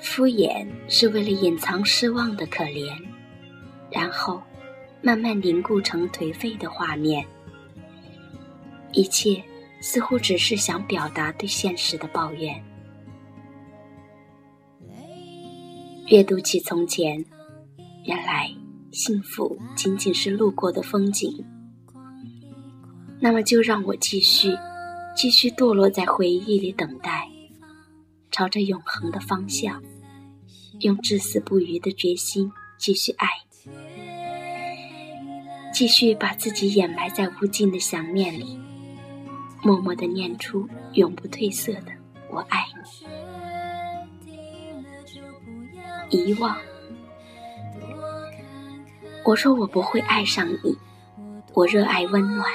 敷衍是为了隐藏失望的可怜，然后慢慢凝固成颓废的画面。一切似乎只是想表达对现实的抱怨。阅读起从前，原来幸福仅仅是路过的风景。那么就让我继续，继续堕落在回忆里，等待，朝着永恒的方向，用至死不渝的决心继续爱，继续把自己掩埋在无尽的想念里，默默的念出永不褪色的“我爱你”。遗忘，我说我不会爱上你，我热爱温暖。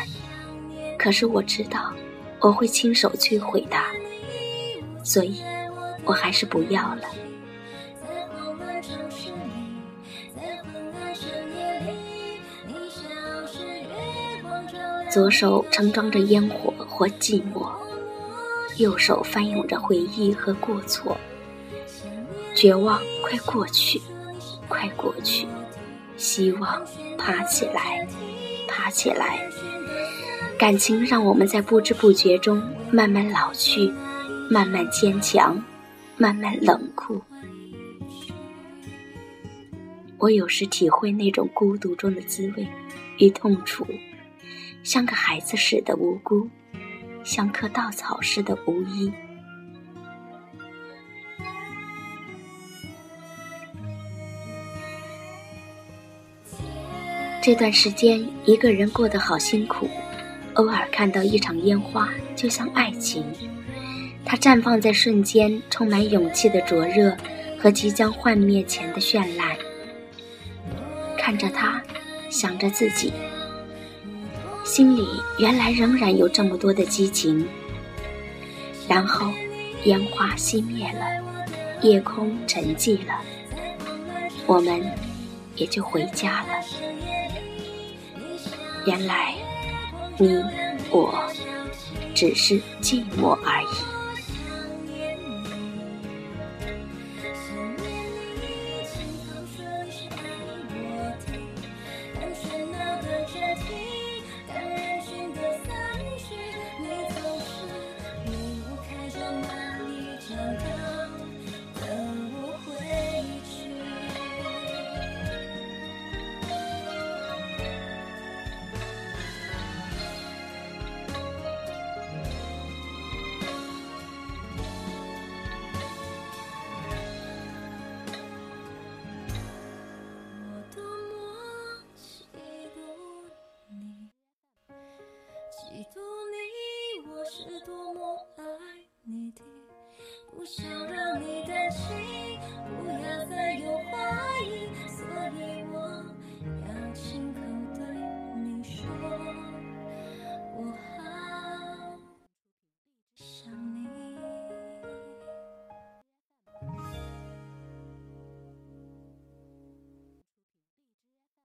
可是我知道，我会亲手摧毁它，所以，我还是不要了。左手盛装着烟火或寂寞，右手翻涌着回忆和过错。绝望，快过去，快过去；希望，爬起来，爬起来。感情让我们在不知不觉中慢慢老去，慢慢坚强，慢慢冷酷。我有时体会那种孤独中的滋味与痛楚，像个孩子似的无辜，像棵稻草似的无依。这段时间，一个人过得好辛苦。偶尔看到一场烟花，就像爱情，它绽放在瞬间，充满勇气的灼热和即将幻灭前的绚烂。看着它，想着自己，心里原来仍然有这么多的激情。然后，烟花熄灭了，夜空沉寂了，我们也就回家了。原来。你我只是寂寞而已。想让你担心。